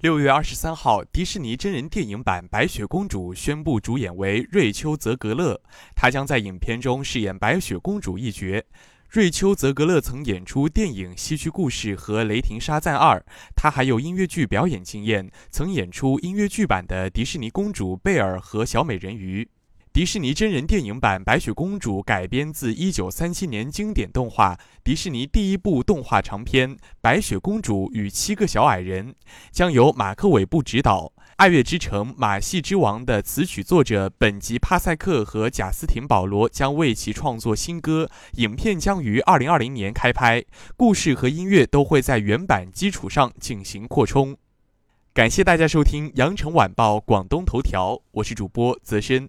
六月二十三号，迪士尼真人电影版《白雪公主》宣布主演为瑞秋·泽格勒，她将在影片中饰演白雪公主一角。瑞秋·泽格勒曾演出电影《西区故事》和《雷霆沙赞二》，她还有音乐剧表演经验，曾演出音乐剧版的迪士尼公主贝尔和小美人鱼。迪士尼真人电影版《白雪公主》改编自1937年经典动画，迪士尼第一部动画长片《白雪公主与七个小矮人》，将由马克·韦布执导。《爱乐之城》马戏之王的词曲作者本吉·帕塞克和贾斯汀·保罗将为其创作新歌。影片将于2020年开拍，故事和音乐都会在原版基础上进行扩充。感谢大家收听《羊城晚报广东头条》，我是主播泽深。